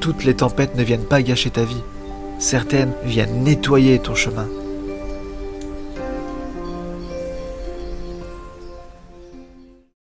toutes les tempêtes ne viennent pas gâcher ta vie. Certaines viennent nettoyer ton chemin.